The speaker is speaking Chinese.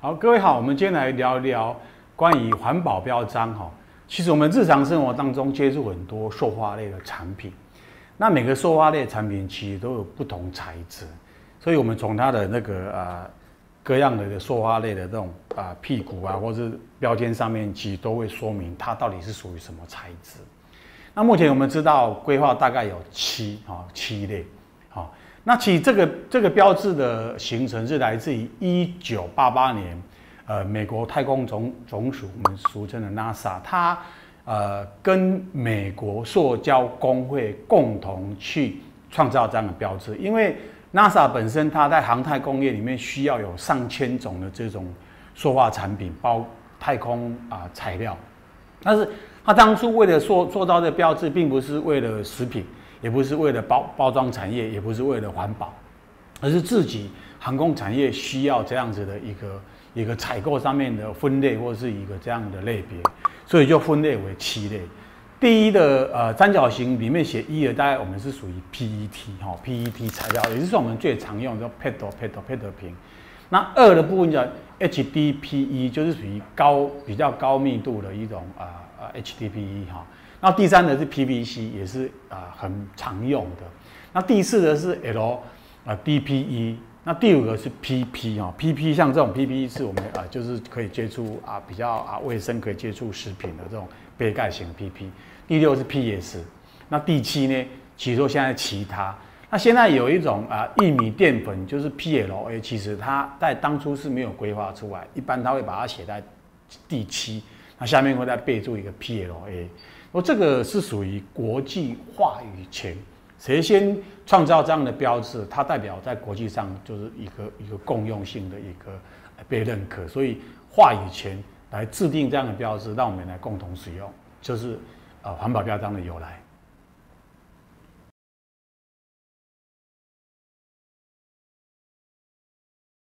好，各位好，我们今天来聊一聊关于环保标章哈。其实我们日常生活当中接触很多塑化类的产品，那每个塑化类产品其实都有不同材质，所以我们从它的那个啊各样的塑化类的这种啊屁股啊，或是标签上面，其实都会说明它到底是属于什么材质。那目前我们知道规划大概有七啊七类，那其实这个这个标志的形成是来自于一九八八年，呃，美国太空总总署，我们俗称的 NASA，它呃跟美国塑胶工会共同去创造这样的标志，因为 NASA 本身它在航太工业里面需要有上千种的这种塑化产品，包太空啊、材料，但是。他当初为了塑塑造这标志，并不是为了食品，也不是为了包包装产业，也不是为了环保，而是自己航空产业需要这样子的一个一个采购上面的分类，或是一个这样的类别，所以就分类为七类。第一的呃三角形里面写一的，大概我们是属于 PET 哈，PET 材料，也就是我们最常用的 PET PET PET 瓶。那二的部分叫 HDPE，就是属于高比较高密度的一种啊。啊，HDPE 哈，那第三呢是 PVC，也是啊很常用的。那第四的是 L 啊 DPE，那第五个是 PP 哦，PP 像这种 PP 是我们啊就是可以接触啊比较啊卫生可以接触食品的这种杯盖型 PP。第六是 PS，那第七呢，其实说现在其他，那现在有一种啊玉米淀粉就是 PLA，其实它在当初是没有规划出来，一般它会把它写在第七。那下面会再备注一个 PLA，我这个是属于国际话语权，谁先创造这样的标志，它代表在国际上就是一个一个共用性的一个被认可，所以话语权来制定这样的标志，让我们来共同使用，就是呃环保标章的由来。